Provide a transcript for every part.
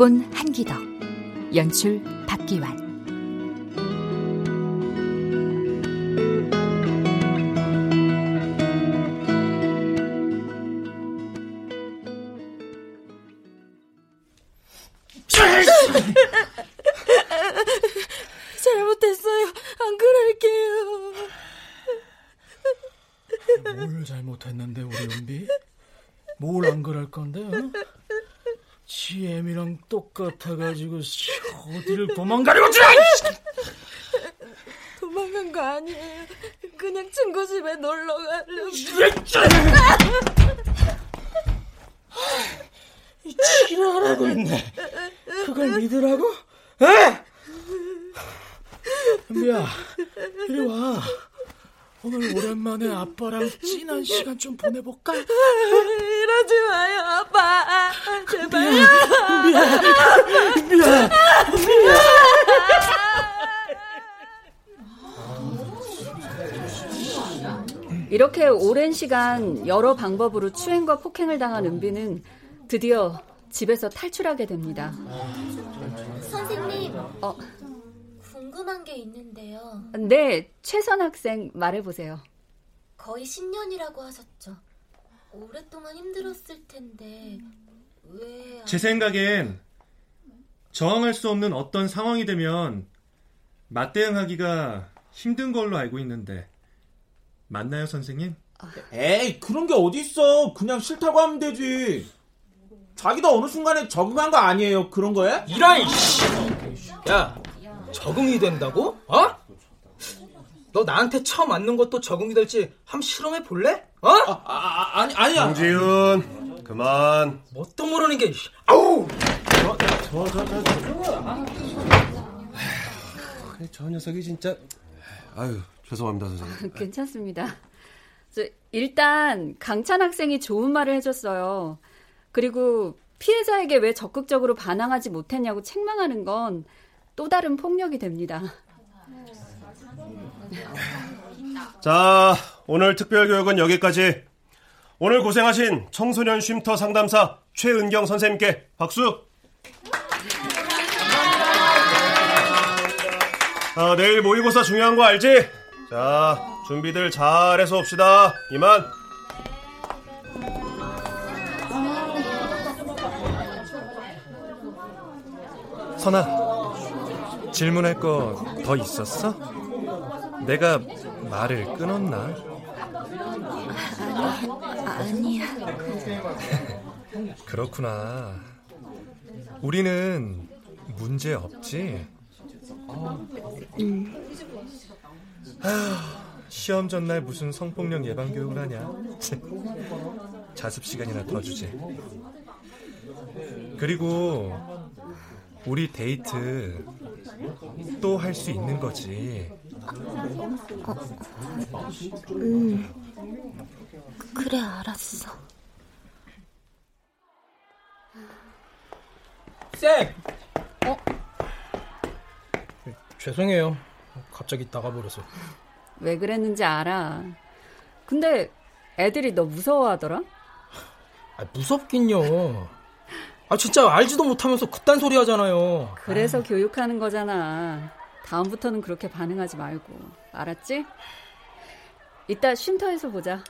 극본 한기덕. 연출 어디를 도망가려고 지 도망간 거 아니에요. 그냥 친구 집에 놀러 가려고. 지랄하고 있네. 그걸 믿으라고? 에? 은비야, 이리 와. 오늘 오랜만에 아빠랑 진한 시간 좀 보내볼까? 이러지 마요, 아빠. 제발요. 미안, 미안, 미안. 이렇게 오랜 시간 여러 방법으로 추행과 폭행을 당한 은비는 드디어 집에서 탈출하게 됩니다. 선생님, 어, 궁금한 게 있는데요. 네, 최선 학생 말해보세요. 거의 10년이라고 하셨죠. 오랫동안 힘들었을 텐데 왜? 제 생각엔 저항할 수 없는 어떤 상황이 되면 맞대응하기가 힘든 걸로 알고 있는데 맞나요, 선생님? 에이, 그런 게 어딨어. 그냥 싫다고 하면 되지. 자기도 어느 순간에 적응한 거 아니에요. 그런 거에? 씨. 야, 적응이 된다고? 어? 너 나한테 처음 맞는 것도 적응이 될지 한번 실험해 볼래? 어? 아, 아, 아니, 아니야. 정지훈, 그만. 뭣도 모르는 게, 아우! 저, 저, 저, 저, 저. 저 녀석이 진짜. 아유, 죄송합니다, 선생님. 괜찮습니다. 저, 일단 강찬 학생이 좋은 말을 해줬어요. 그리고 피해자에게 왜 적극적으로 반항하지 못했냐고 책망하는 건 또 다른 폭력이 됩니다. 자, 오늘 특별교육은 여기까지. 오늘 고생하신 청소년 쉼터 상담사 최은경 선생님께 박수! 아, 내일 모의고사 중요한 거 알지? 자, 준비들 잘해서 옵시다. 이만. 선아, 질문할 거 더 있었어? 내가 말을 끊었나? 아니야. 그렇구나. 우리는 문제 없지? 응. 아휴, 시험 전날 무슨 성폭력 예방 교육을 하냐? 자습 시간이나 더 주지. 그리고 우리 데이트 또 할 수 있는 거지. 어, 응. 그래, 알았어. 쌤! 어? 죄송해요. 갑자기 나가버려서. 왜 그랬는지 알아. 근데 애들이 너 무서워하더라? 아, 무섭긴요. 아, 진짜 알지도 못하면서 그딴 소리 하잖아요. 그래서 아. 교육하는 거잖아. 다음부터는 그렇게 반응하지 말고. 알았지? 이따 쉼터에서 보자.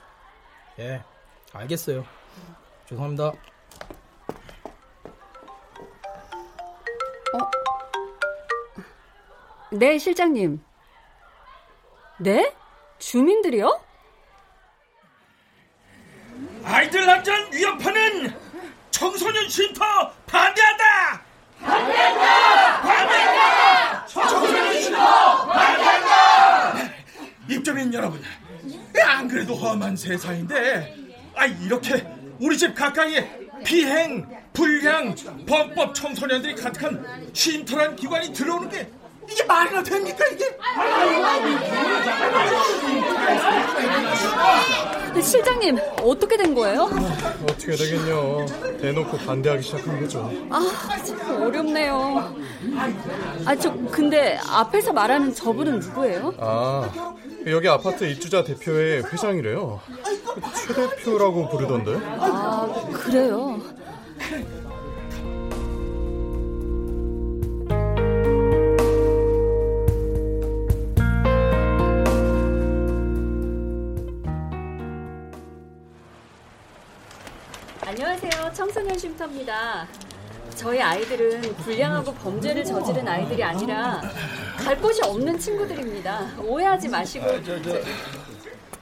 예, 알겠어요. 죄송합니다. 어? 네, 실장님. 네? 주민들이요? 아이들 안전 위협하는 청소년 쉼터 반대한다! 반대한다! 반대한다! 청소년 쉼터 반대한다! 입주민 여러분, 안 그래도 험한 세상인데, 아 이렇게 우리 집 가까이에 비행, 불량, 범법 청소년들이 가득한 쉼터란 기관이 들어오는 게 이게 말이나 됩니까 이게? 실장님 어떻게 된 거예요? 어떻게 되겠냐 대놓고 반대하기 시작한 거죠 아 참 어렵네요 아 저 근데 앞에서 말하는 저분은 누구예요? 아 여기 아파트 입주자 대표의 회장이래요 최 대표라고 부르던데. 아, 그래요? 청소년 쉼터입니다. 저희 아이들은 불량하고 범죄를 저지른 아이들이 아니라 갈 곳이 없는 친구들입니다. 오해하지 마시고. 아, 저, 저,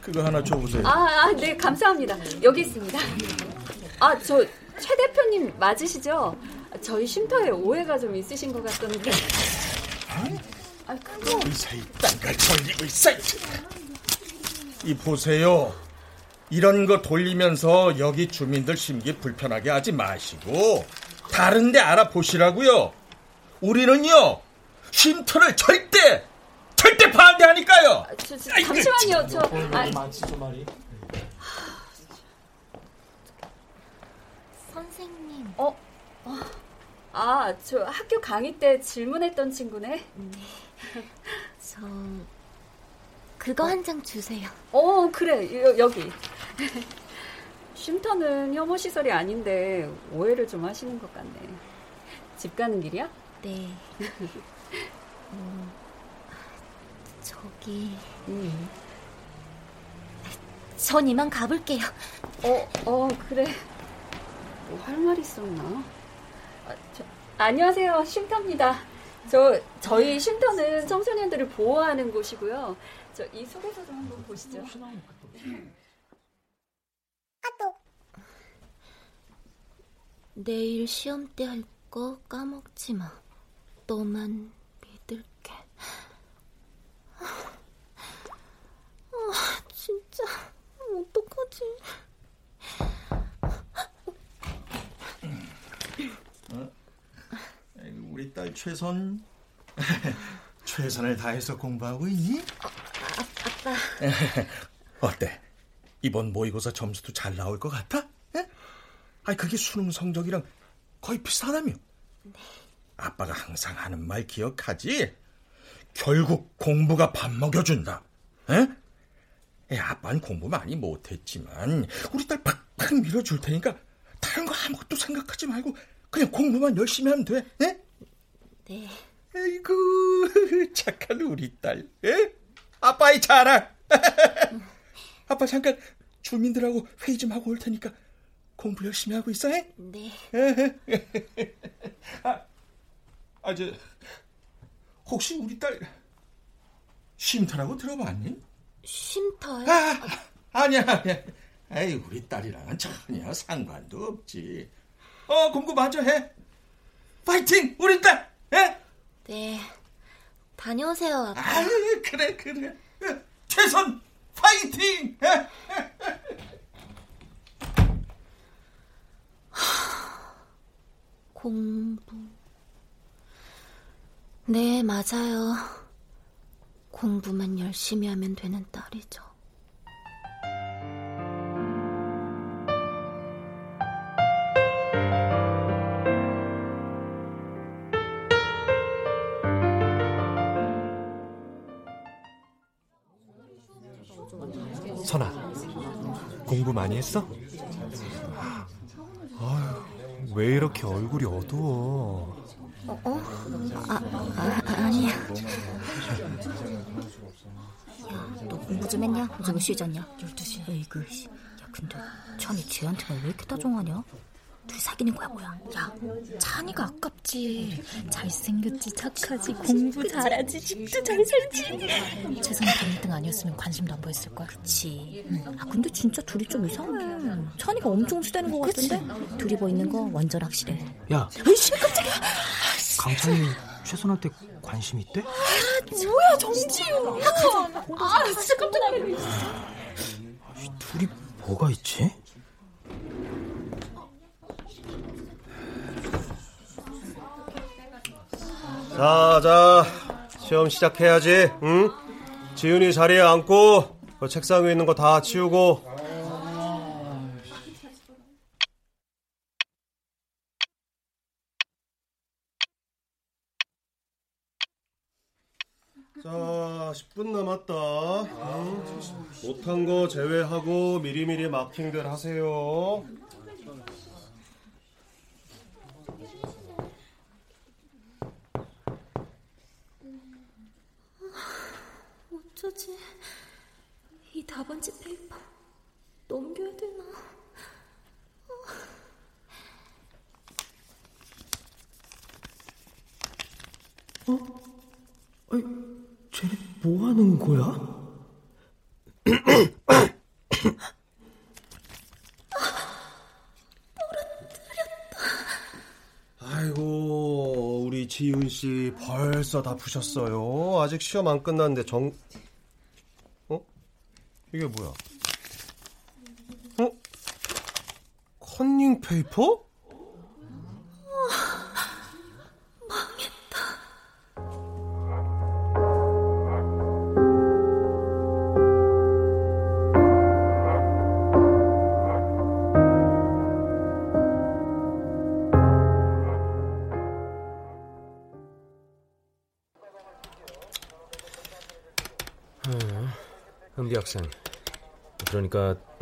그거 하나 줘보세요. 아, 아, 네, 감사합니다. 여기 있습니다. 아, 저 최 대표님 맞으시죠? 저희 쉼터에 오해가 좀 있으신 것 같던데. 아, 그거. 이사이 딴걸 돌리고 있어. 이 보세요. 이런 거 돌리면서 여기 주민들 심기 불편하게 하지 마시고 다른 데 알아보시라고요. 우리는요. 쉼터를 절대 절대 반대하니까요. 아, 저, 저, 잠시만요. 저 아, 선생님. 어? 어. 아, 저 학교 강의 때 질문했던 친구네. 저 그거 한장 주세요. 어, 그래. 여, 여기. 쉼터는 혐오 시설이 아닌데 오해를 좀 하시는 것 같네. 집 가는 길이야? 네. 어, 저기 음. 전 이만 가볼게요. 어, 어, 그래. 뭐 할 말 있었나? 아, 저, 안녕하세요. 쉼터입니다. 저 저희 쉼터는 청소년들을 보호하는 곳이고요. 저 이 소개서 좀 한번 보시죠. 내일 시험 때 할 거 까먹지 마. 너만 믿을게. 아, 진짜 어떡하지? 우리 딸 최선 최선을 다해서 공부하고 있니? 아빠. 어때? 이번 모의고사 점수도 잘 나올 것 같아? 에? 아니 그게 수능 성적이랑 거의 비슷하다며. 아빠가 항상 하는 말 기억하지? 결국 공부가 밥 먹여준다. 에? 에, 아빠는 공부 많이 못했지만 우리 딸 팍팍 밀어줄 테니까 다른 거 아무것도 생각하지 말고 그냥 공부만 열심히 하면 돼. 에? 네. 아이고 착한 우리 딸. 에? 아빠의 자랑. 아빠 잠깐 주민들하고 회의 좀 하고 올 테니까 공부 열심히 하고 있어. 에? 네. 아, 아, 저, 혹시 우리 딸 쉼터라고 들어봤니? 쉼터요? 아, 아니야, 아니야. 에이, 우리 딸이랑은 전혀 상관도 없지. 어, 공부 마저 해. 파이팅, 우리 딸. 에? 네. 다녀오세요, 아빠. 아, 그래, 그래. 최선 파이팅. 에? 공부. 네, 맞아요. 공부만 열심히 하면 되는 딸이죠. 공부 많이 했어? 아휴, 왜 이렇게 얼굴이 어두워? 어? 어? 아, 아, 아니야. 너 공부 좀 했냐? 몇 시에 잤냐? 12시. 에이그, 씨. 야, 근데 찬이 쟤한테만 왜 이렇게 다정하냐? 둘이 사귀는 거야, 뭐야? 야, 찬이가 아깝지. 잘생겼지, 착하지, 공부 잘하지, 집도 잘 살지. 최선이 반 1등 아니었으면 관심도 안 보였을걸? 그치. 응. 아, 근데 진짜 둘이 좀 이상해. 찬이가 엄청 수다는 것 같은데? 둘이 뭐 있는 거 완전 확실해. 야, 에이씨, 깜짝이야. 강찬이 최선한테 관심 있대? 뭐야, 정지우. 야, 가자. 아, 진짜 깜짝 놀랐네. 둘이 뭐가 있지? 자, 자, 시험 시작해야지. 응? 지훈이 자리에 앉고 그 책상 위에 있는 거 다 치우고. 자, 자, 10분 남았다. 응? 못한 거 제외하고 미리미리 마킹들 하세요. 어쩌지? 이 답안지 페이퍼 넘겨야 되나? 어? 아니, 쟤네 뭐 하는 거야? 아이고, 우리 지윤 씨 벌써 다 푸셨어요. 아직 시험 안 끝났는데 정 어? 이게 뭐야? 어? 컨닝 페이퍼?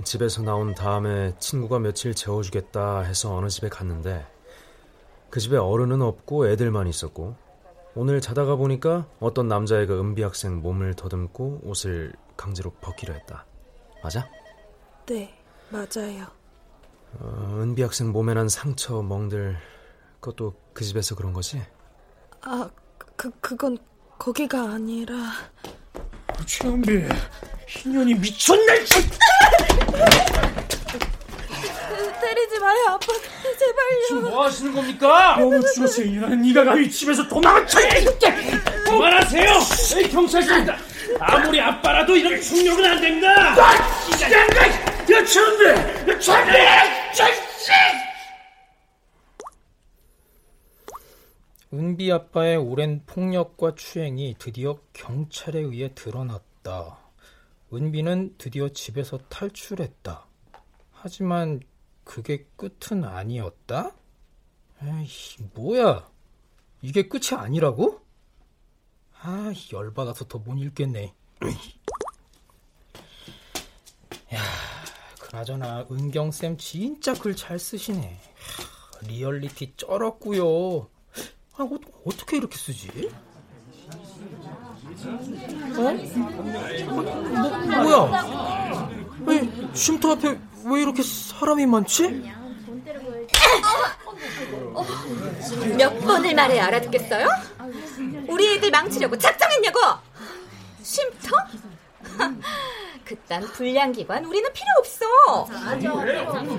집에서 나온 다음에 친구가 며칠 재워주겠다 해서 어느 집에 갔는데 그 집에 어른은 없고 애들만 있었고 오늘 자다가 보니까 어떤 남자애가 은비 학생 몸을 더듬고 옷을 강제로 벗기려 했다. 맞아? 네, 맞아요. 어, 은비 학생 몸에 난 상처, 멍들 그것도 그 집에서 그런 거지? 아, 그, 그건 거기가 아니라... 최은비, 희년이 미쳤네! 때리지 마요, 아빠. 제발요. 지금 뭐 하시는 겁니까? 너무 죽었어, 이년아. 네가 감히 집에서 도망쳐! 그만하세요! 에이, 경찰서입니다. 아무리 아빠라도 이런 충격은 안 됩니다! 야! 야, 최은비! 자식! 은비 아빠의 오랜 폭력과 추행이 드디어 경찰에 의해 드러났다. 은비는 드디어 집에서 탈출했다. 하지만 그게 끝은 아니었다? 에이, 뭐야? 이게 끝이 아니라고? 아, 열받아서 더 못 읽겠네. 야, 그나저나 은경쌤 진짜 글 잘 쓰시네. 하, 리얼리티 쩔었구요. 아, 어, 어떻게 이렇게 쓰지? 어? 뭐, 뭐야? 아니, 쉼터 앞에 왜 이렇게 사람이 많지? 몇 번을 말해 알아듣겠어요? 우리 애들 망치려고 작정했냐고? 쉼터? 그딴 불량 기관 우리는 필요 없어.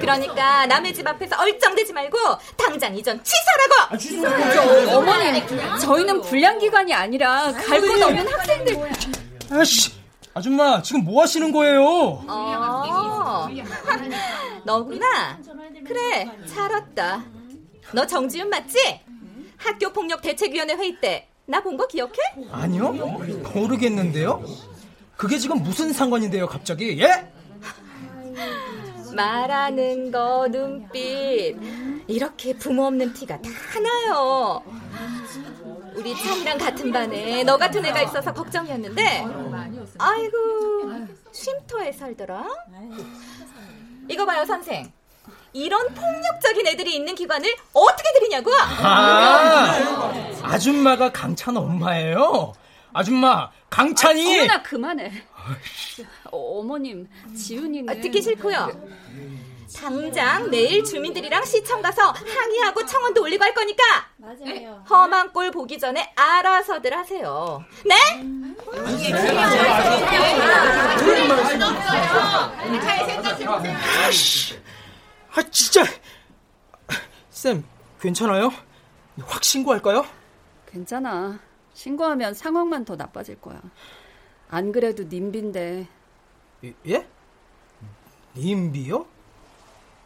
그러니까 남의 집 앞에서 얼쩡대지 말고 당장 이전 취소라고. 저, 어머니, 저희는 불량 기관이 아니라 갈 곳 없는 학생들. 아씨, 아줌마 지금 뭐 하시는 거예요? 어, 너구나. 그래, 잘 왔다. 너 정지훈 맞지? 학교 폭력 대책위원회 회의 때 나 본 거 기억해? 아니요, 모르겠는데요. 그게 지금 무슨 상관인데요, 갑자기? 예? 말하는 거, 눈빛. 이렇게 부모 없는 티가 다 나요. 우리 찬이랑 같은 반에 너 같은 애가 있어서 걱정이었는데, 아이고, 쉼터에 살더라? 이거 봐요, 선생. 이런 폭력적인 애들이 있는 기관을 어떻게 들이냐고? 아, 아줌마가 강찬 엄마예요? 아줌마, 강찬이! 아, 어머나, 그만해. 어, 어머님, 지훈이는. 아, 듣기 싫고요. 당장 내일 주민들이랑 시청 가서 항의하고 청원도 올리고 할 거니까 맞아요. 험한 꼴 보기 전에 알아서들 하세요. 네? 아, 진짜! 쌤, 괜찮아요? 확 신고할까요? 괜찮아. 신고하면 상황만 더 나빠질 거야. 안 그래도 님빈데. 예? 님비요?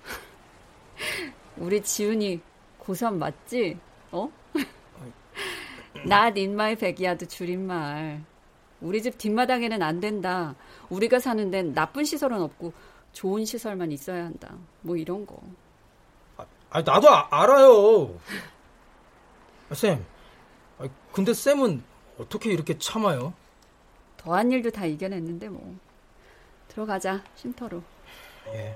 우리 지훈이 고3 맞지? 어? In my backyard 줄임말. 우리 집 뒷마당에는 안 된다. 우리가 사는 데는 나쁜 시설은 없고 좋은 시설만 있어야 한다. 뭐 이런 거. 아, 나도 아, 알아요. 아, 쌤, 아, 근데 쌤은 어떻게 이렇게 참아요? 더한 일도 다 이겨냈는데 뭐. 들어가자, 쉼터로. 예.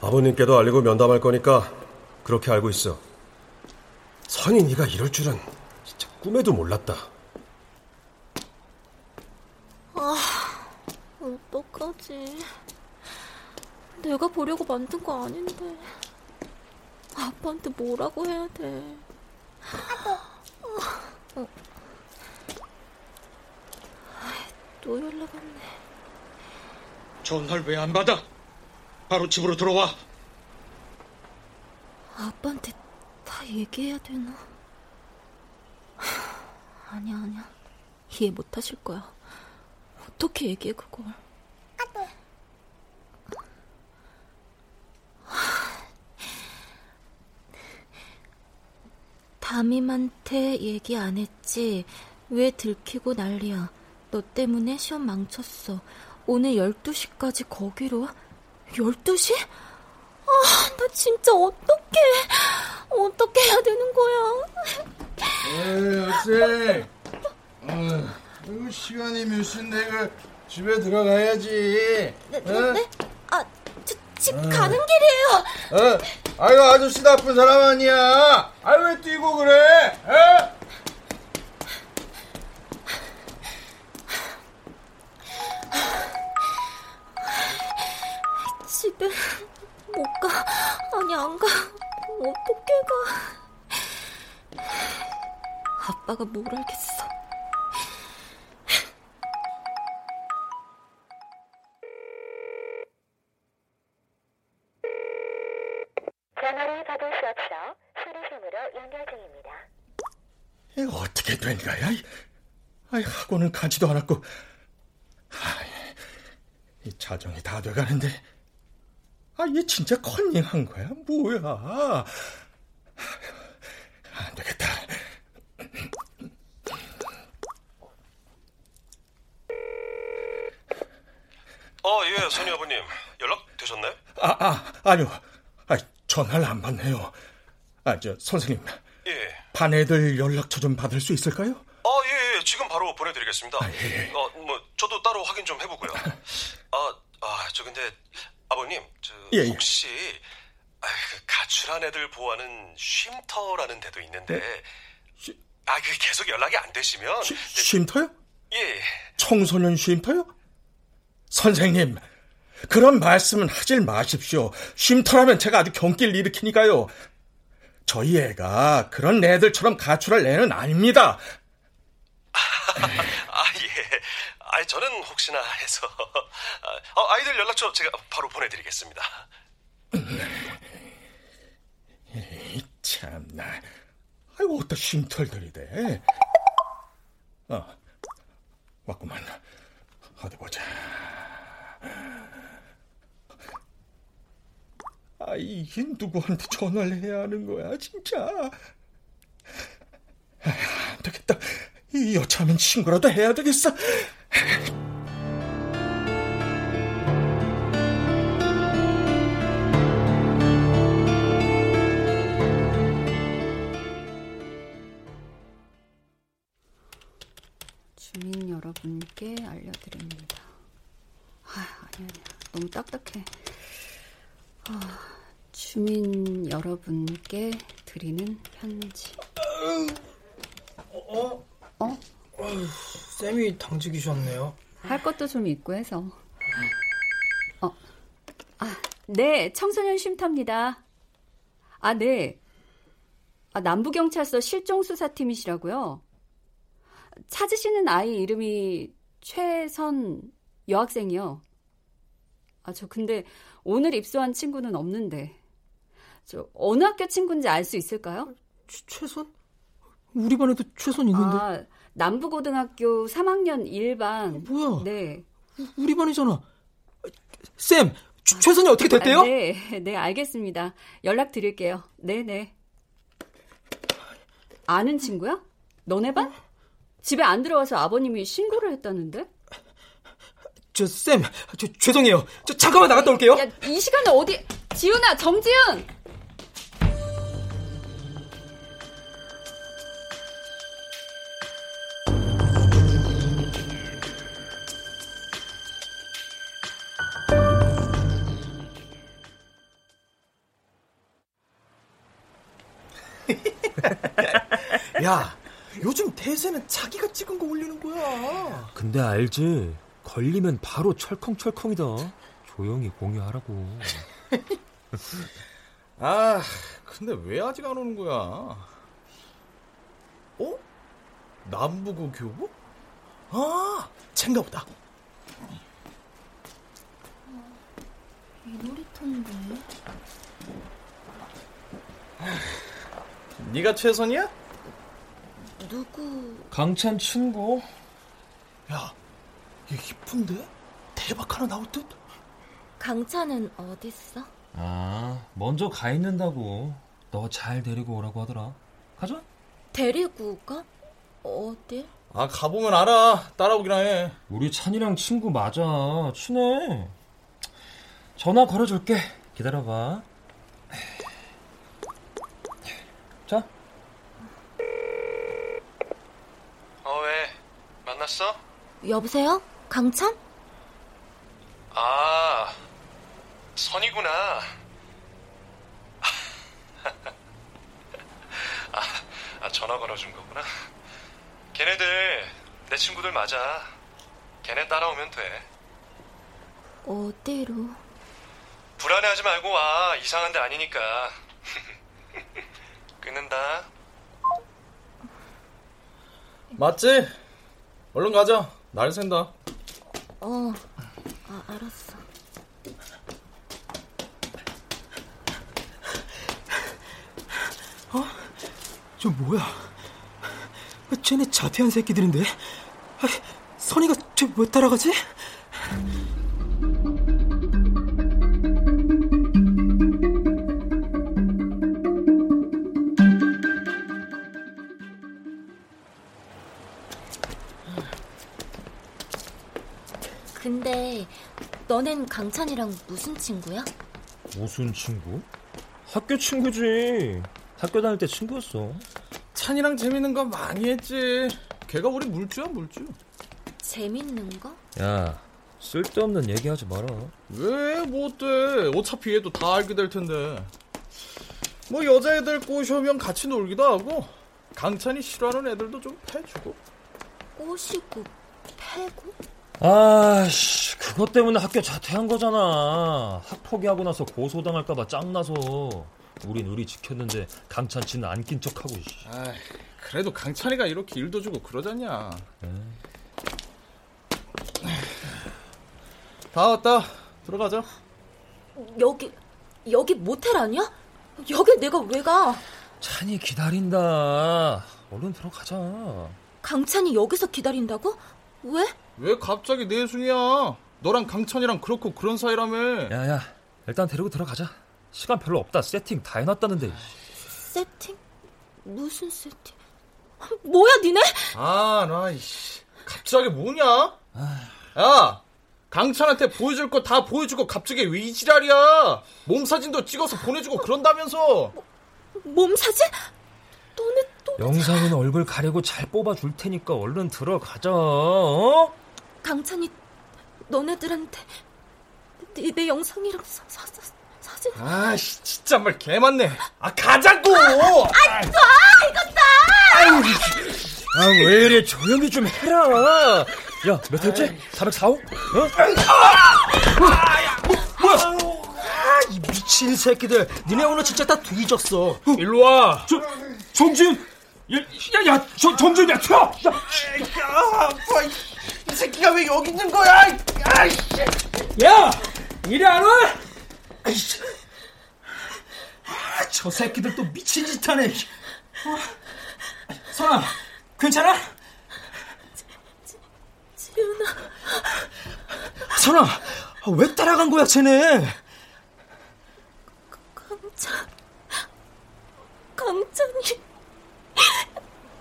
아버님께도 알리고 면담할 거니까 그렇게 알고 있어. 선이 네가 이럴 줄은 진짜 꿈에도 몰랐다. 아, 어떡하지. 내가 보려고 만든 거 아닌데. 아빠한테 뭐라고 해야 돼. 어. 또 연락 왔네. 전화를 왜 안 받아? 바로 집으로 들어와. 아빠한테 다 얘기해야 되나? 아니야, 아니야. 이해 못 하실 거야. 어떻게 얘기해, 그걸. 담임한테 얘기 안 했지. 왜 들키고 난리야. 너 때문에 시험 망쳤어. 오늘 12시까지 거기로 12시? 아, 나 진짜 어떡해. 어떻게 해야 되는 거야. 에이, 학생. 어, 시간이 몇 시인데, 그, 집에 들어가야지. 네, 네, 네? 아, 저, 집 어. 가는 길이에요. 어, 아이고, 아저씨 나쁜 사람 아니야. 아이, 왜 뛰고 그래? 어? 집에 못 가. 아니, 안 가. 어떻게 가. 아빠가 뭘 알겠어. 전화를 받을 수 없어 수리심으로 연결 중입니다. 이거 어떻게 된 거야? 아이, 학원은 가지도 않았고. 아이, 이 자정이 다 돼가는데. 아, 얘 진짜 컨닝한 거야? 뭐야? 안 되겠다. 어, 예, 선희 아버님. 연락 되셨네? 아, 아, 아니요. 아, 전화를 안 받네요. 아, 저, 선생님. 예. 반 애들 연락처 좀 받을 수 있을까요? 아, 예, 예. 지금 바로 보내드리겠습니다. 아, 예. 어, 뭐, 저도 따로 확인 좀 해보고요. 아, 아, 저 근데, 아버님, 저, 예, 예. 혹시, 아, 그 가출한 애들 보호하는 쉼터라는 데도 있는데, 네? 아, 그 계속 연락이 안 되시면. 쉬, 쉼터요? 예. 청소년 쉼터요? 선생님, 그런 말씀은 하질 마십시오. 쉼터라면 제가 아주 경기를 일으키니까요. 저희 애가 그런 애들처럼 가출할 애는 아닙니다. 아, 예. 아, 저는 혹시나 해서. 아, 어, 아이들 연락처 제가 바로 보내드리겠습니다. 에이, 참나. 아이고, 어디다 쉼터들이 돼. 어, 왔구만. 어디 보자. 아, 이게 누구한테 전화를 해야 하는 거야, 진짜. 아, 안 되겠다. 이 여차하면 친구라도 해야 되겠어. 주민 여러분께 알려드립니다. 아, 아니, 아니야. 너무 딱딱해. 아, 주민 여러분께 드리는 편지. 어? 어? 어휴, 쌤이 당직이셨네요. 할 것도 좀 있고 해서. 어. 아, 네, 청소년 쉼터입니다. 아, 네. 아, 남부경찰서 실종수사팀이시라고요? 찾으시는 아이 이름이 최선 여학생이요. 아, 저 근데 오늘 입소한 친구는 없는데. 저 어느 학교 친구인지 알 수 있을까요? 최선? 우리 반에도 최선 있는데. 아, 남부고등학교 3학년 1반. 뭐야? 네. 우리 반이잖아. 쌤, 최선이 어떻게 됐대요? 아, 네, 네, 알겠습니다. 연락 드릴게요. 네, 네. 아는 친구야? 너네 반? 집에 안 들어와서 아버님이 신고를 했다는데? 저, 쌤, 저, 죄송해요. 저, 잠깐만 나갔다 올게요. 야, 이 시간에 어디, 지훈아, 정지훈! 야, 요즘 대세는 자기가 찍은 거 올리는 거야. 근데 알지? 걸리면 바로 철컹철컹이다. 조용히 공유하라고. 아, 근데 왜 아직 안 오는 거야? 어? 남부고 교부? 아, 쟨가 보다. 이 놀이터인데. 네가 최선이야? 누구? 강찬 친구. 야, 얘 이쁜데? 대박 하나 나올 듯? 강찬은 어딨어? 아, 먼저 가 있는다고. 너 잘 데리고 오라고 하더라. 가자. 데리고 가? 어디? 아, 가보면 알아. 따라오기나 해. 우리 찬이랑 친구 맞아. 친해. 전화 걸어줄게. 기다려봐. 자. 어, 왜? 만났어? 여보세요? 강찬? 아, 선이구나. 아, 아, 전화 걸어준 거구나. 걔네들, 내 친구들 맞아. 걔네 따라오면 돼. 어디로? 불안해하지 말고 와. 이상한 데 아니니까. 끊는다. 맞지? 얼른 가자. 날 샌다. 어, 아, 알았어. 어? 저 뭐야? 쟤네 자퇴한 새끼들인데? 아, 선이가 쟤 왜 따라가지? 강찬이랑 무슨 친구야? 무슨 친구? 학교 친구지. 학교 다닐 때 친구였어. 찬이랑 재밌는 거 많이 했지. 걔가 우리 물주야, 물주. 재밌는 거? 야, 쓸데없는 얘기하지 마라. 왜? 뭐 어때? 어차피 얘도 다 알게 될 텐데. 뭐 여자애들 꼬셔오면 같이 놀기도 하고 강찬이 싫어하는 애들도 좀 패주고. 꼬시고 패고? 아씨, 그것 때문에 학교 자퇴한 거잖아. 학 포기하고 나서 고소당할까봐 짱나서. 우린 우리 지켰는데 강찬치는 안 낀 척하고. 씨. 아이, 그래도 강찬이가 이렇게 일도 주고 그러잖냐. 다 왔다. 들어가자. 여기 여기 모텔 아니야? 여길 내가 왜 가? 찬이 기다린다. 얼른 들어가자. 강찬이 여기서 기다린다고? 왜? 왜 갑자기 내숭이야? 너랑 강찬이랑 그렇고 그런 사이라며. 야야, 일단 데리고 들어가자. 시간 별로 없다. 세팅 다 해놨다는데. 세팅? 무슨 세팅? 뭐야 니네? 아, 나 이씨. 갑자기 뭐냐? 야, 강찬한테 보여줄 거 다 보여주고 갑자기 왜 이 지랄이야? 몸 사진도 찍어서 보내주고 그런다면서. 몸 사진? 너네 또 영상은 얼굴 가리고 잘 뽑아줄 테니까 얼른 들어가자. 어? 강찬이 너네들한테 내, 내 영상이랑 사, 사, 사, 사진 아씨, 진짜 말 개맞네. 아, 가자고! 아, 놔! 이거 아유, 아, 왜 이래? 조용히 좀 해라. 야, 몇 회째? 404호? 어? 뭐야? 아, 이 미친 새끼들. 니네 오늘 진짜 다 뒤졌어. 일로 와. 저, 정진! 야, 야, 야, 저, 정진이야, 튀어! 야, 아, 아파. 이 새끼가 왜 여기 있는 거야? 아이씨. 야! 이리 안 와? 아이씨. 아, 저 새끼들 또 미친 짓 하네. 어? 선아, 괜찮아? 지은아 선아, 아, 왜 따라간 거야, 쟤네? 강찬 강찬이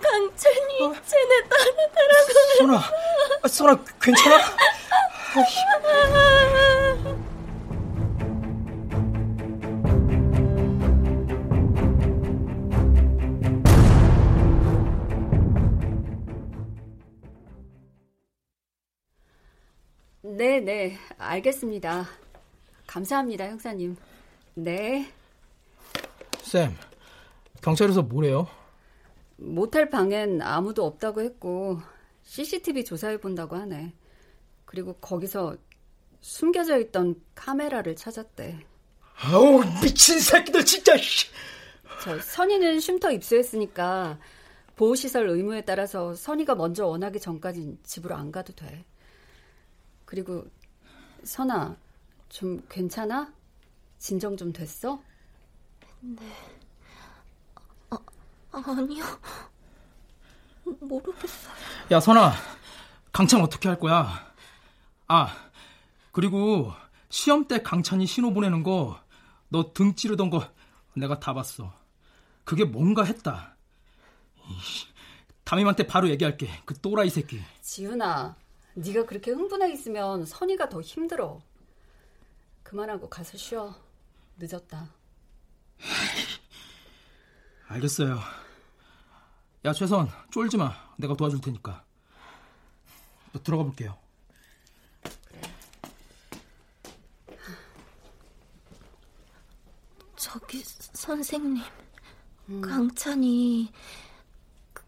강찬이 쟤네 내 딸을 선아, 아, 선아 괜찮아? 네, 네, 알겠습니다. 감사합니다, 형사님. 네. 쌤, 경찰에서 뭐래요? 모텔 방엔 아무도 없다고 했고 CCTV 조사해 본다고 하네. 그리고 거기서 숨겨져 있던 카메라를 찾았대. 아우 미친 새끼들 진짜. 저 선이는 쉼터 입수했으니까 보호시설 의무에 따라서 선이가 먼저 원하기 전까진 집으로 안 가도 돼. 그리고 선아, 좀 괜찮아? 진정 좀 됐어? 네. 아, 아니요. 모르겠어요. 야, 선아. 강찬 어떻게 할 거야? 아, 그리고 시험 때 강찬이 신호 보내는 거, 너 등 찌르던 거 내가 다 봤어. 그게 뭔가 했다. 담임한테 바로 얘기할게. 그 또라이 새끼. 지훈아, 네가 그렇게 흥분해 있으면 선이가 더 힘들어. 그만하고 가서 쉬어. 늦었다. 알겠어요. 야, 최선, 쫄지 마. 내가 도와줄 테니까. 들어가 볼게요. 저기, 선생님. 음. 강찬이, 그,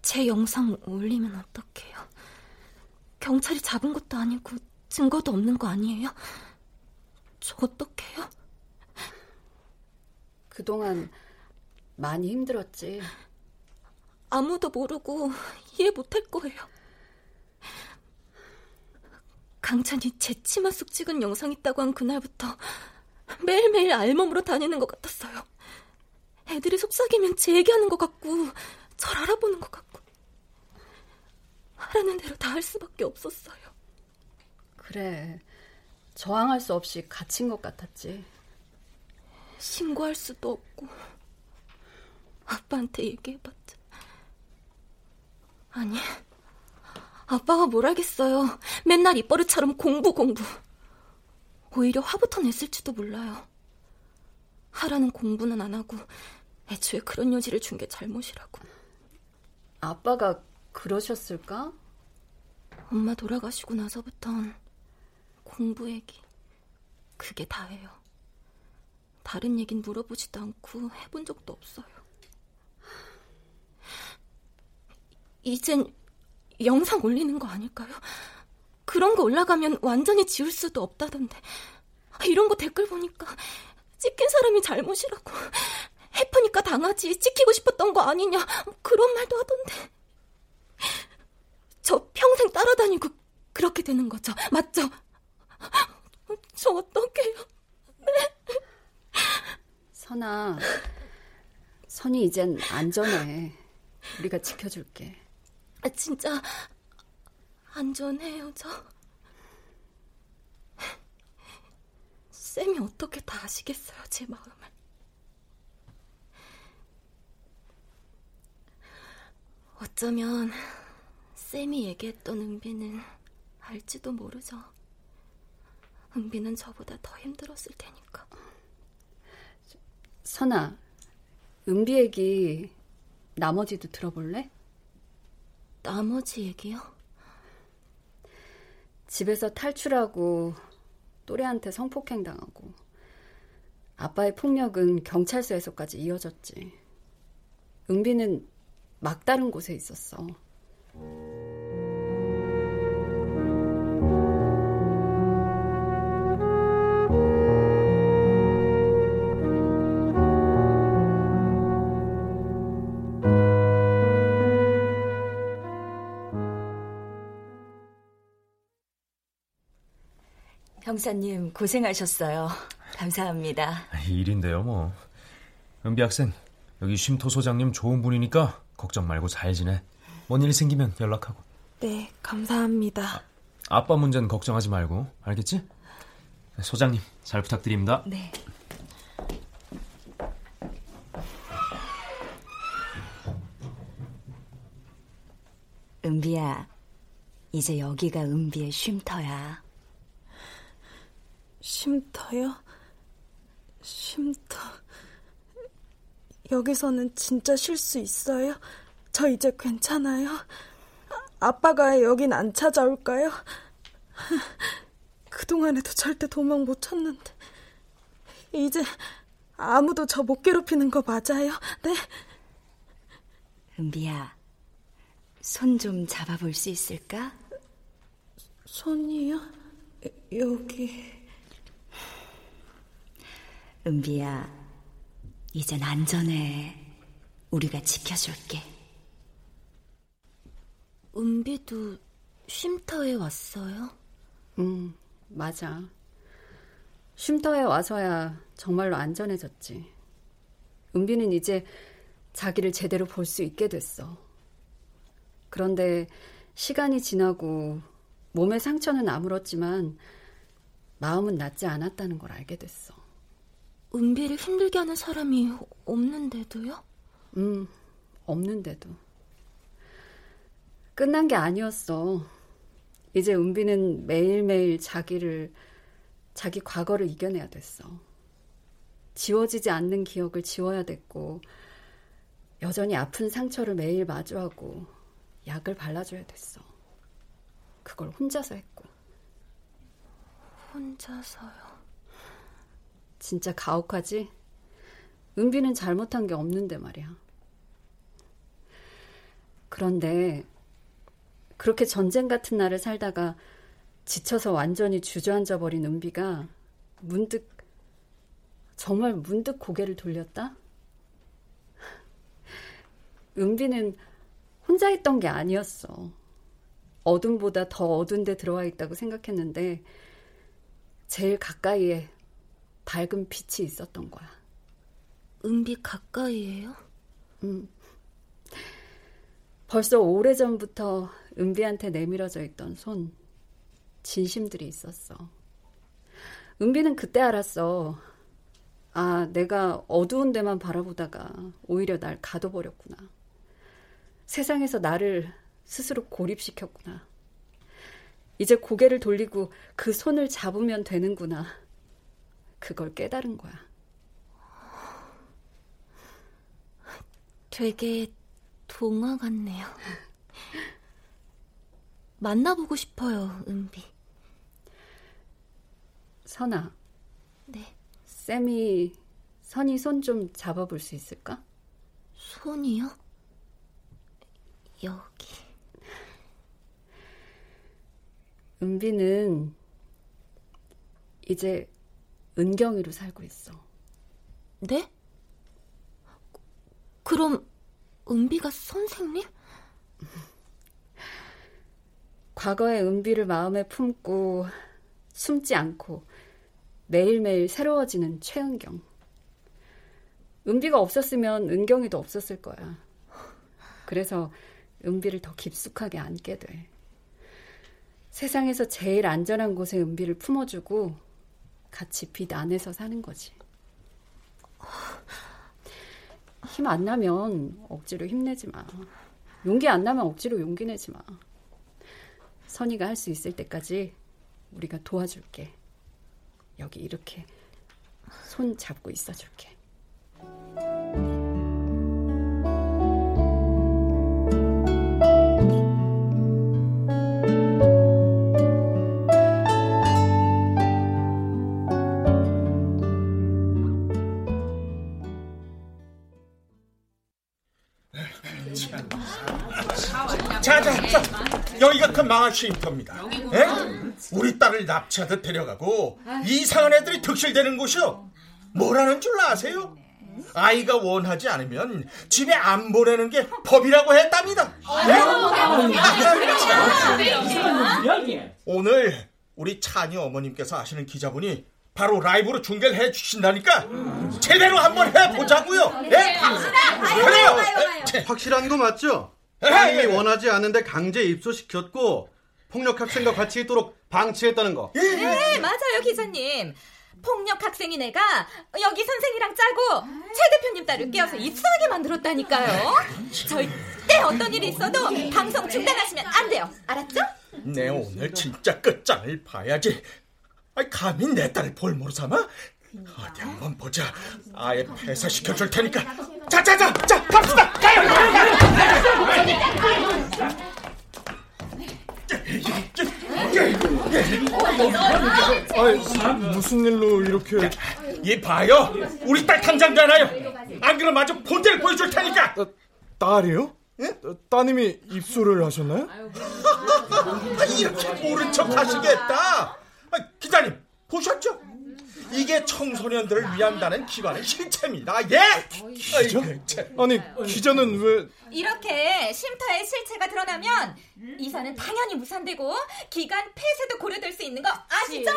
제 영상 올리면 어떡해요? 경찰이 잡은 것도 아니고 증거도 없는 거 아니에요? 저 어떡해요? 그동안 많이 힘들었지. 아무도 모르고 이해 못할 거예요. 강찬이 제 치마 속 찍은 영상 있다고 한 그날부터 매일매일 알몸으로 다니는 것 같았어요. 애들이 속삭이면 제 얘기하는 것 같고 절 알아보는 것 같고 하라는 대로 다 할 수밖에 없었어요. 그래. 저항할 수 없이 갇힌 것 같았지. 신고할 수도 없고 아빠한테 얘기해봤자 아니 아빠가 뭘 알겠어요 맨날 입버릇처럼 공부 공부 오히려 화부터 냈을지도 몰라요 하라는 공부는 안 하고 애초에 그런 여지를 준 게 잘못이라고 아빠가 그러셨을까? 엄마 돌아가시고 나서부턴 공부 얘기 그게 다예요. 다른 얘긴 물어보지도 않고 해본 적도 없어요. 이젠 영상 올리는 거 아닐까요? 그런 거 올라가면 완전히 지울 수도 없다던데. 이런 거 댓글 보니까 찍힌 사람이 잘못이라고. 해프니까 당하지. 찍히고 싶었던 거 아니냐. 그런 말도 하던데. 저 평생 따라다니고 그렇게 되는 거죠. 맞죠? 저 어떡해요? 선아, 선이 이젠 안전해. 우리가 지켜줄게. 아, 진짜 안전해요, 저. 쌤이 어떻게 다 아시겠어요, 제 마음을. 어쩌면 쌤이 얘기했던 은비는 알지도 모르죠. 은비는 저보다 더 힘들었을 테니까. 선아, 은비 얘기 나머지도 들어볼래? 나머지 얘기요? 집에서 탈출하고 또래한테 성폭행 당하고 아빠의 폭력은 경찰서에서까지 이어졌지. 은비는 막다른 곳에 있었어. 형사님 고생하셨어요. 감사합니다. 일인데요, 뭐. 은비 학생, 여기 쉼토 소장님 좋은 분이니까 걱정 말고 잘 지내. 뭔 일 생기면 연락하고. 네, 감사합니다. 아, 빠 문제는 걱정하지 말고, 알겠지? 소장님, 잘 부탁드립니다. 네. 은비야, 이제 여기가 은비의 쉼터야. 쉼터요? 쉼터. 여기서는 진짜 쉴 수 있어요? 저 이제 괜찮아요? 아빠가 여긴 안 찾아올까요? 그동안에도 절대 도망 못 쳤는데. 이제 아무도 저 못 괴롭히는 거 맞아요? 네? 은비야, 손 좀 잡아볼 수 있을까? 손이요? 여기. 은비야, 이젠 안전해. 우리가 지켜줄게. 은비도 쉼터에 왔어요? 응, 맞아. 쉼터에 와서야 정말로 안전해졌지. 은비는 이제 자기를 제대로 볼 수 있게 됐어. 그런데 시간이 지나고 몸의 상처는 아물었지만 마음은 낫지 않았다는 걸 알게 됐어. 은비를 힘들게 하는 사람이 없는데도요? 음, 없는데도. 끝난 게 아니었어. 이제 은비는 매일매일 자기를, 자기 과거를 이겨내야 됐어. 지워지지 않는 기억을 지워야 됐고, 여전히 아픈 상처를 매일 마주하고, 약을 발라줘야 됐어. 그걸 혼자서 했고. 혼자서요? 진짜 가혹하지? 은비는 잘못한 게 없는데 말이야. 그런데 그렇게 전쟁 같은 날을 살다가 지쳐서 완전히 주저앉아 버린 은비가 문득 정말 문득 고개를 돌렸다? 은비는 혼자 있던 게 아니었어. 어둠보다 더 어두운 데 들어와 있다고 생각했는데 제일 가까이에 밝은 빛이 있었던 거야. 은비 가까이에요? 응. 벌써 오래전부터 은비한테 내밀어져 있던 손, 진심들이 있었어. 은비는 그때 알았어. 아, 내가 어두운 데만 바라보다가 오히려 날 가둬버렸구나. 세상에서 나를 스스로 고립시켰구나. 이제 고개를 돌리고 그 손을 잡으면 되는구나. 그걸 깨달은 거야. 되게 동화 같네요. 만나보고 싶어요, 은비. 선아. 네. 쌤이 선이 손 좀 잡아볼 수 있을까? 손이요? 여기. 은비는 이제 은경이로 살고 있어. 네? 그럼 은비가 선생님? 과거의 은비를 마음에 품고 숨지 않고 매일매일 새로워지는 최은경. 은비가 없었으면 은경이도 없었을 거야. 그래서 은비를 더 깊숙하게 안게 돼. 세상에서 제일 안전한 곳에 은비를 품어주고 같이 빛 안에서 사는 거지. 힘 안 나면 억지로 힘내지 마. 용기 안 나면 억지로 용기 내지 마. 선이가 할 수 있을 때까지 우리가 도와줄게. 여기 이렇게 손 잡고 있어줄게. 그 망한 쉼터입니다. 에? 우리 딸을 납치하듯 데려가고 이상한 애들이 득실되는 곳이요. 뭐라는 줄 아세요? 아이가 원하지 않으면 집에 안 보내는 게 법이라고 했답니다. 네? 오늘 우리 찬이 어머님께서 하시는 기자분이 바로 라이브로 중계를 해 주신다니까 제대로 한번 해 보자고요. 예? 그래요. 확실한 거 맞죠? 예, 예. 원하지 않는데 강제 입소시켰고 폭력 학생과 같이 있도록 방치했다는 거. 네, 맞아요, 기자님. 폭력 학생인 애가 여기 선생이랑 짜고 최 대표님 딸을 깨워서 입사하게 만들었다니까요. 절대 어떤 일이 있어도 방송 중단하시면 안 돼요. 알았죠? 내 오늘 진짜 끝장을 봐야지. 아이, 감히 내 딸을 볼모로 삼아? 어디 한번 보자. 아예 폐사시켜 줄 테니까. 자, 자, 자, 자, 갑시다. 가요, 가요, 가요. 아이, 무슨 일로 이렇게... 이 봐요. 우리 딸 당장잖아요. 안 그럼 아주 본때를 보여줄 테니까. 딸이요? 따님이 입소를 하셨나요? 이렇게 모른 척 하시겠다. 아, 기자님, 보셨죠? 이게 청소년들을 위한다는 기관의 실체입니다. 예? 기자? 아니, 기자는 왜... 이렇게 쉼터의 실체가 드러나면 이사는 당연히 무산되고 기간 폐쇄도 고려될 수 있는 거 아시죠?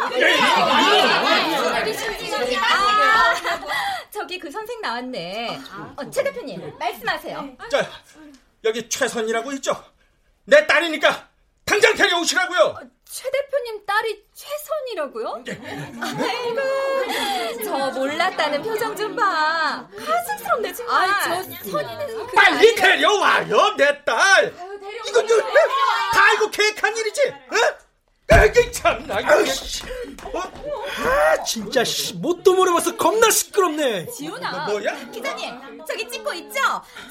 아, 저기 그 선생 나왔네. 어, 최 대표님 말씀하세요. 자, 여기 최선이라고 있죠? 내 딸이니까 당장 데려오시라고요. 최 대표님 딸이 최선이라고요? 아이고, 저 몰랐다는 표정 좀 봐. 가슴스럽네 정말. 아이, 저 선이는 빨리 데려와요, 내 딸. 이거 저, 다 알고 계획한 일이지. 어? 아이 참나. 어? 아 진짜 씨, 뭣도 모르면서 겁나 시끄럽네. 지훈아. 뭐, 야 기자님, 저기 찍고 있죠?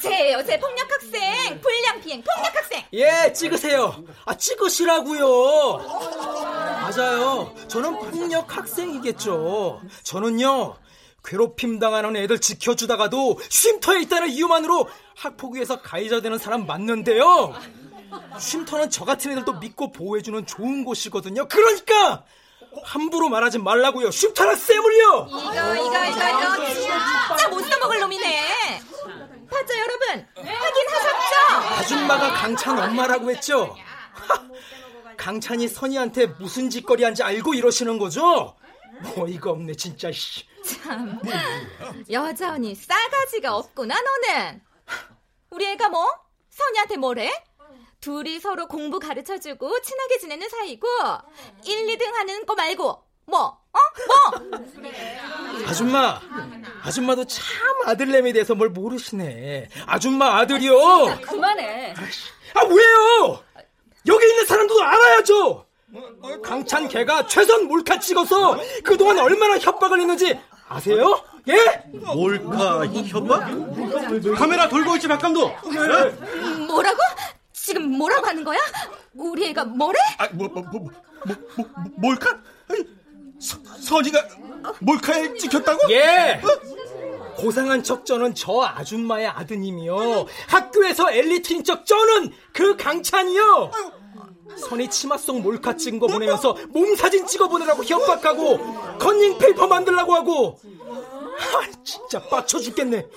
제 폭력 학생. 불량 비행 폭력 학생. 예, 찍으세요. 아, 찍으시라고요. 맞아요. 저는 폭력 학생이겠죠. 저는요. 괴롭힘 당하는 애들 지켜주다가도 쉼터에 있다는 이유만으로 학폭위에서 가해자 되는 사람 맞는데요. 쉼터는 저 같은 애들 도 믿고 보호해주는 좋은 곳이거든요. 그러니까 함부로 말하지 말라고요. 쉼터는 쌤을요. 이거 이거 이거 이거 진짜 못 써먹을 놈이네. 봤죠 여러분? 확인하셨죠? 아줌마가 강찬 엄마라고 했죠? 강찬이 선이한테 무슨 짓거리 한지 알고 이러시는 거죠? 어이가 없네 진짜 씨. 참 여전히 싸가지가 없구나 너는. 우리 애가 뭐? 선이한테 뭐래? 둘이 서로 공부 가르쳐주고 친하게 지내는 사이고 1, 2등 하는 거 말고 뭐? 어? 뭐? 아줌마, 아줌마도 참 아들내미에 대해서 뭘 모르시네. 아줌마 아들이요. 그만해. 아 왜요? 여기 있는 사람들도 알아야죠. 강찬 걔가 최선 몰카 찍어서 그동안 얼마나 협박을 했는지 아세요? 예? 몰카 협박? 카메라 돌고 있지 박감독. 뭐라고? 지금 뭐라고 하는 거야? 우리 애가 뭐래? 아, 뭐, 뭐, 뭐, 뭐, 뭐, 뭐 몰카? 서, 선이가 몰카에 찍혔다고? 예. 고상한 척 저는 저 아줌마의 아드님이요. 학교에서 엘리트인 척 저는 그 강찬이요. 선이 치마 속 몰카 찍은 거 보내면서 몸 사진 찍어 보내라고 협박하고 컨닝 페이퍼 만들라고 하고. 아, 진짜 빡쳐 죽겠네.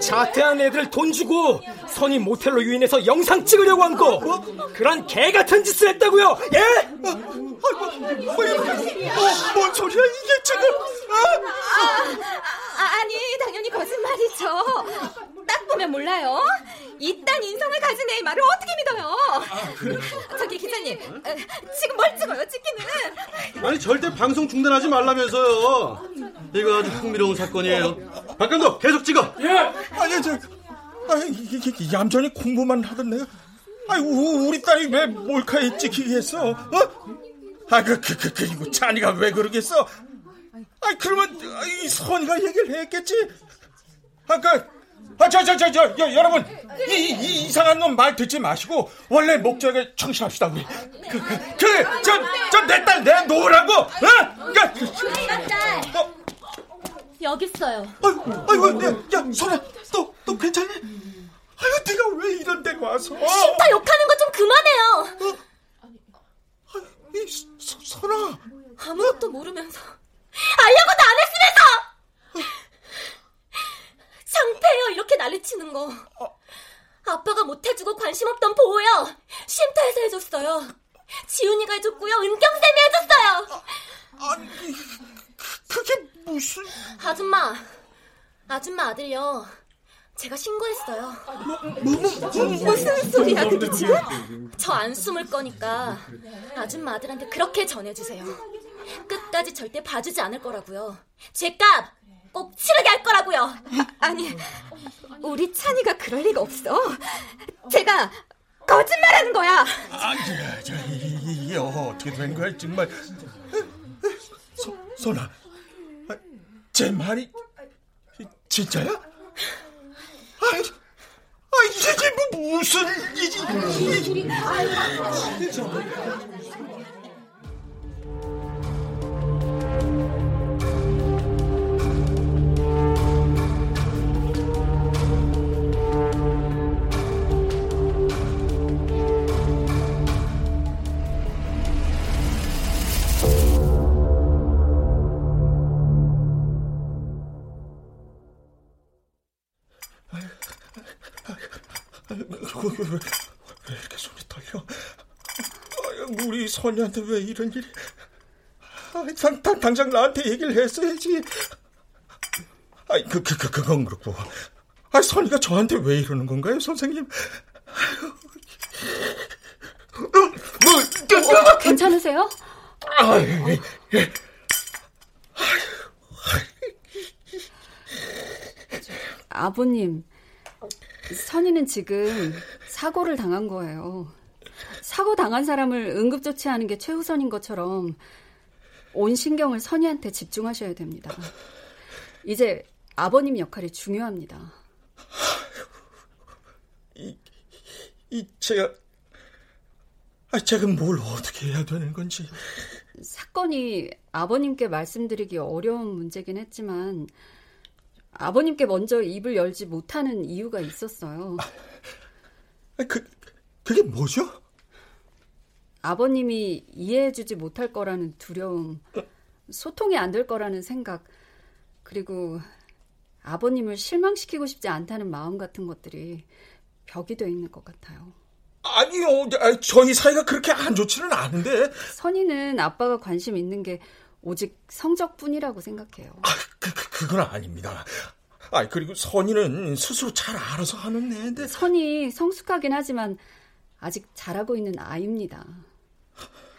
자퇴한 애들 돈 주고 선이 모텔로 유인해서 영상 찍으려고 한 거. 그런 개 같은 짓을 했다고요. 예? 어, 뭔 소리야 이게 지금? 아, 아, 아니 당연히 거짓말이죠. 딱 보면 몰라요. 이딴 인성을 가진 애의 말을 어떻게 믿어요? 저기 기자님, 어, 지금 뭘 찍어요? 찍기는. 아니 절대 방송 중단하지 말라면서요. 이거 아주 흥미로운 사건이에요. 박 감독 계속 찍어. 예. 아니 저, 아니 이게 이게 얌전히 공부만 하던 내가, 아니 우, 우리 딸이 왜 몰카에 찍히게 했어? 어? 아그 그 그 그리고 찬이가 왜 그러겠어? 아 그러면 이 선이가 얘기를 했겠지. 아까 아저 저저저 여러분 이, 이 이상한 놈 말 듣지 마시고 원래 목적에 청실합시다 우리. 그그저저 내딸 내놓으라고. 어? 그러니까. 여기 있어요. 아이고, 아이고, 야, 야, 선아, 너, 너 괜찮니? 아유, 네가 왜 이런 데 와서? 신타 욕하는 거 좀 그만해요. 어? 이, 서, 선아. 아무것도 모르면서 알려고도 안 했으면서 창피해요 이렇게 난리치는 거. 아빠가 못 해주고 관심 없던 보호요 쉼터에서 해줬어요. 지훈이가 해줬고요 은경 쌤이 해줬어요. 아니, 그게 무슨? 아줌마, 아줌마 아들요. 제가 신고했어요. 뭐, 뭐, 뭐, 무슨 소리야 그게 지금? 저 안 숨을 거니까 아줌마 아들한테 그렇게 전해주세요. 끝 나까지 절대 봐주지 않을 거라고요. 죄값 꼭 치르게 할 거라고요. 아니, 우리 찬이가 그럴 리가 없어. 제가 거짓말하는 거야. 아니, 저, 이게 어떻게 된 거야 정말? 소, 소나, 제 말이 진짜야? 아이, 아 이게 뭐 무슨? 왜, 아, 선이한테 왜 이런 일이? 아, 당, 당, 당장 나한테 얘기를 했어야지. 아이, 그, 그, 그, 그건 그렇고. 아, 선이가 저한테 왜 이러는 건가요, 선생님? 어, 괜찮으세요? 아, 예, 예. 아버님, 선이는 지금 사고를 당한 거예요. 사고 당한 사람을 응급조치하는 게 최우선인 것처럼 온 신경을 선이한테 집중하셔야 됩니다. 이제 아버님 역할이 중요합니다. 이, 이 제가 아, 제가 뭘 어떻게 해야 되는 건지. 사건이 아버님께 말씀드리기 어려운 문제긴 했지만 아버님께 먼저 입을 열지 못하는 이유가 있었어요. 아, 그 그게 뭐죠? 아버님이 이해해주지 못할 거라는 두려움, 소통이 안 될 거라는 생각, 그리고 아버님을 실망시키고 싶지 않다는 마음 같은 것들이 벽이 돼 있는 것 같아요. 아니요, 저희 사이가 그렇게 안 좋지는 않은데. 선이는 아빠가 관심 있는 게 오직 성적뿐이라고 생각해요. 아, 그, 그, 그건 아닙니다. 아, 그리고 선이는 스스로 잘 알아서 하는 애인데. 선이 성숙하긴 하지만 아직 잘하고 있는 아이입니다.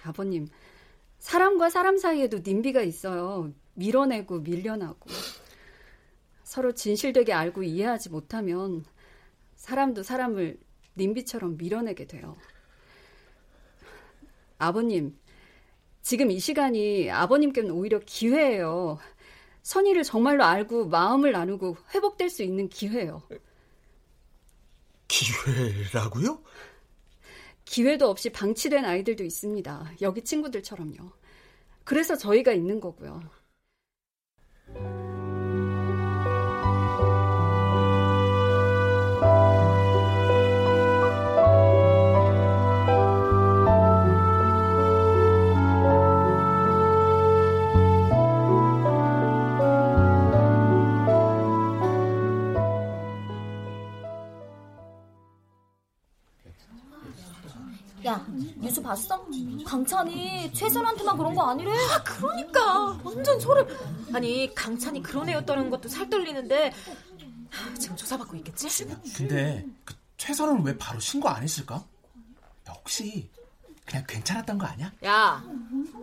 아버님, 사람과 사람 사이에도 님비가 있어요. 밀어내고 밀려나고. 서로 진실되게 알고 이해하지 못하면 사람도 사람을 님비처럼 밀어내게 돼요. 아버님, 지금 이 시간이 아버님께는 오히려 기회예요. 선의를 정말로 알고 마음을 나누고 회복될 수 있는 기회예요. 기회라고요? 기회도 없이 방치된 아이들도 있습니다. 여기 친구들처럼요. 그래서 저희가 있는 거고요. 야, 뉴스 봤어? 강찬이 최선한테만 그런 거 아니래? 아, 그러니까 완전 소름. 아니 강찬이 그런 애였다는 것도 살 떨리는데 지금 조사받고 있겠지? 근데 그 최선을 왜 바로 신고 안 했을까? 야, 혹시 그냥 괜찮았던 거 아니야? 야,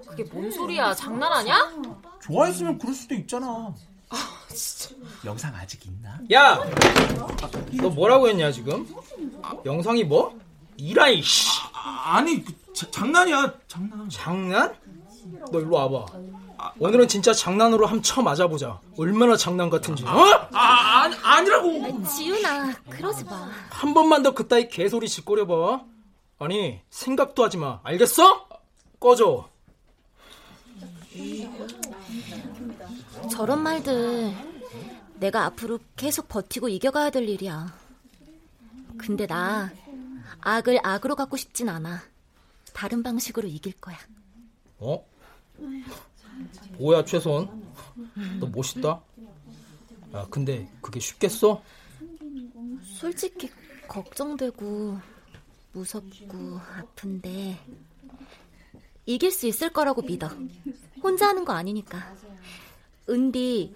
그게 뭔 소리야? 장난하냐? 좋아했으면 그럴 수도 있잖아. 아, 진짜. 영상 아직 있나? 야, 너 뭐라고 했냐 지금? 영상이 뭐? 이라이 씨. 아니 그, 자, 장난이야 장난. 장난? 너 일로 와봐. 오늘은 진짜 장난으로 함 쳐 맞아보자. 얼마나 장난 같은지. 어? 아, 아니, 아니라고. 지훈아, 그러지 마. 한 번만 더 그따위 개소리 짓거려봐. 아니 생각도 하지 마. 알겠어? 꺼져. 저런 말들 내가 앞으로 계속 버티고 이겨가야 될 일이야. 근데 나 악을 악으로 갖고 싶진 않아. 다른 방식으로 이길 거야. 어? 뭐야 최선? 너 멋있다. 야 근데 그게 쉽겠어? 솔직히 걱정되고 무섭고 아픈데 이길 수 있을 거라고 믿어. 혼자 하는 거 아니니까. 은비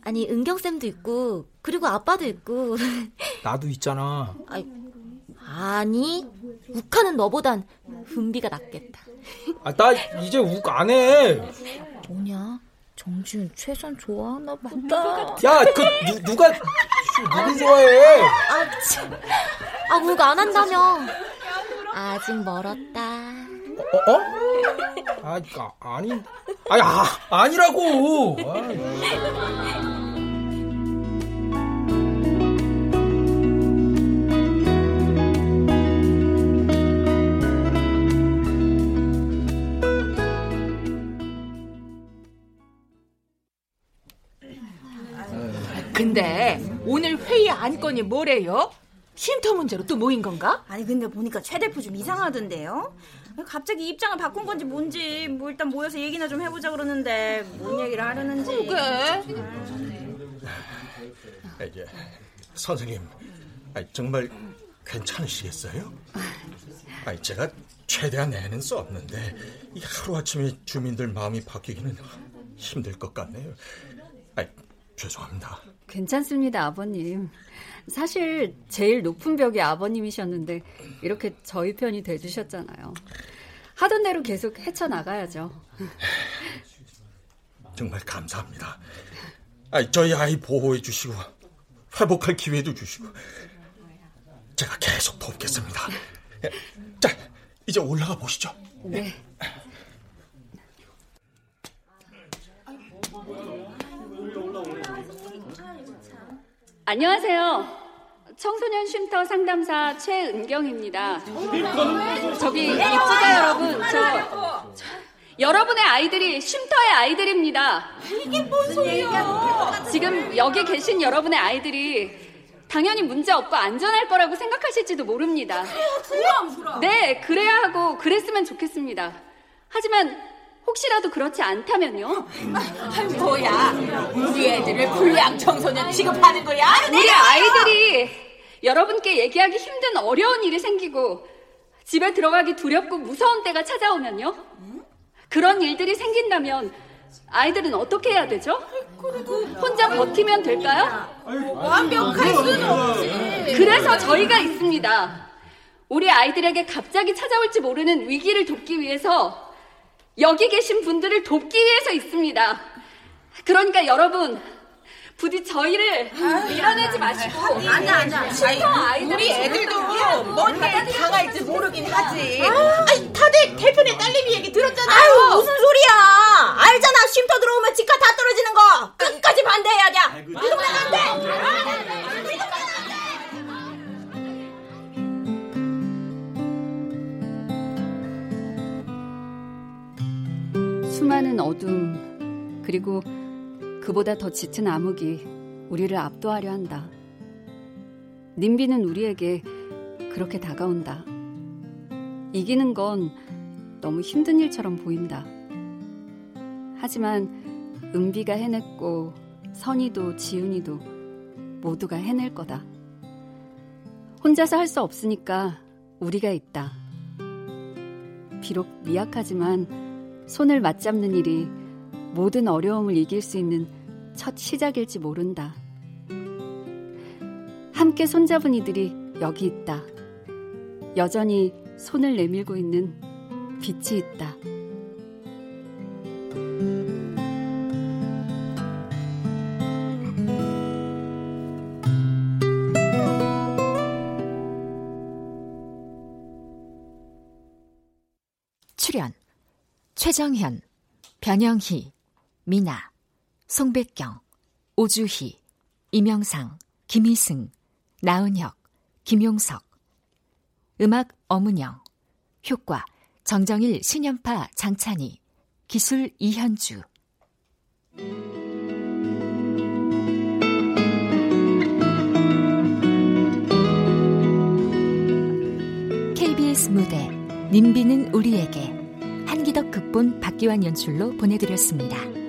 아니 은경 쌤도 있고 그리고 아빠도 있고 나도 있잖아. 아이, 아니 욱하는 너보단 은비가 낫겠다. 아, 나 이제 욱 안 해. 뭐냐? 정지훈 최선 좋아하나 보다. 야, 그 누, 누가 누구 좋아해? 아, 참. 아, 우가 안 한다며. 아직 멀었다. 어? 어? 아, 아 아니, 아니, 아, 아니라고. 아. 근데 오늘 회의 안건이 뭐래요? 쉼터 문제로 또 모인 건가? 아니 근데 보니까 최 대표 좀 이상하던데요. 갑자기 입장을 바꾼 건지 뭔지 뭐 일단 모여서 얘기나 좀 해보자 그러는데 뭔 얘기를 하려는지. 그게. 아, 이제 선생님, 아, 정말 괜찮으시겠어요? 아, 제가 최대한 애는 썼는데 이 하루 아침에 주민들 마음이 바뀌기는 힘들 것 같네요. 아, 죄송합니다. 괜찮습니다, 아버님. 사실 제일 높은 벽이 아버님이셨는데 이렇게 저희 편이 돼주셨잖아요. 하던 대로 계속 헤쳐나가야죠. 정말 감사합니다. 아, 저희 아이 보호해 주시고 회복할 기회도 주시고 제가 계속 돕겠습니다. 자, 이제 올라가 보시죠. 네. 안녕하세요. 청소년 쉼터 상담사 최은경입니다. 저기 입주자 여러분, 저, 저 여러분의 아이들이 쉼터의 아이들입니다. 이게 뭔 소리야? 지금 여기 계신 여러분의 아이들이 당연히 문제 없고 안전할 거라고 생각하실지도 모릅니다. 네, 그래야 하고 그랬으면 좋겠습니다. 하지만 혹시라도 그렇지 않다면요? 아, 뭐야? 우리 애들을 불량 청소년 취급하는 거야? 우리 아이들이 여러분께 얘기하기 힘든 어려운 일이 생기고 집에 들어가기 두렵고 무서운 때가 찾아오면요? 그런 일들이 생긴다면 아이들은 어떻게 해야 되죠? 혼자 버티면 될까요? 완벽할 수는 없지. 그래서 저희가 있습니다. 우리 아이들에게 갑자기 찾아올지 모르는 위기를 돕기 위해서 여기 계신 분들을 돕기 위해서 있습니다. 그러니까 여러분, 부디 저희를 밀어내지 마시고 앉아 앉아. 우리 애들도 뭔데 당할지 모르긴 하지. 아니 다들 대표네 딸내미 얘기 들었잖아요. 아유 무슨 소리야? 알잖아 쉼터 들어오면 집값 다 떨어지는 거 끝까지 반대해야 돼. 이동네 안 돼. 수많은 어둠 그리고 그보다 더 짙은 암흑이 우리를 압도하려 한다. 님비는 우리에게 그렇게 다가온다. 이기는 건 너무 힘든 일처럼 보인다. 하지만 은비가 해냈고 선이도 지훈이도 모두가 해낼 거다. 혼자서 할 수 없으니까 우리가 있다. 비록 미약하지만 손을 맞잡는 일이 모든 어려움을 이길 수 있는 첫 시작일지 모른다. 함께 손잡은 이들이 여기 있다. 여전히 손을 내밀고 있는 빛이 있다. 최정현, 변영희, 미나, 송백경, 오주희, 이명상, 김희승, 나은혁, 김용석. 음악 어문영. 효과 정정일 신연파 장찬희. 기술 이현주. KBS 무대 님비는 우리에게 극본 박기환 연출로 보내드렸습니다.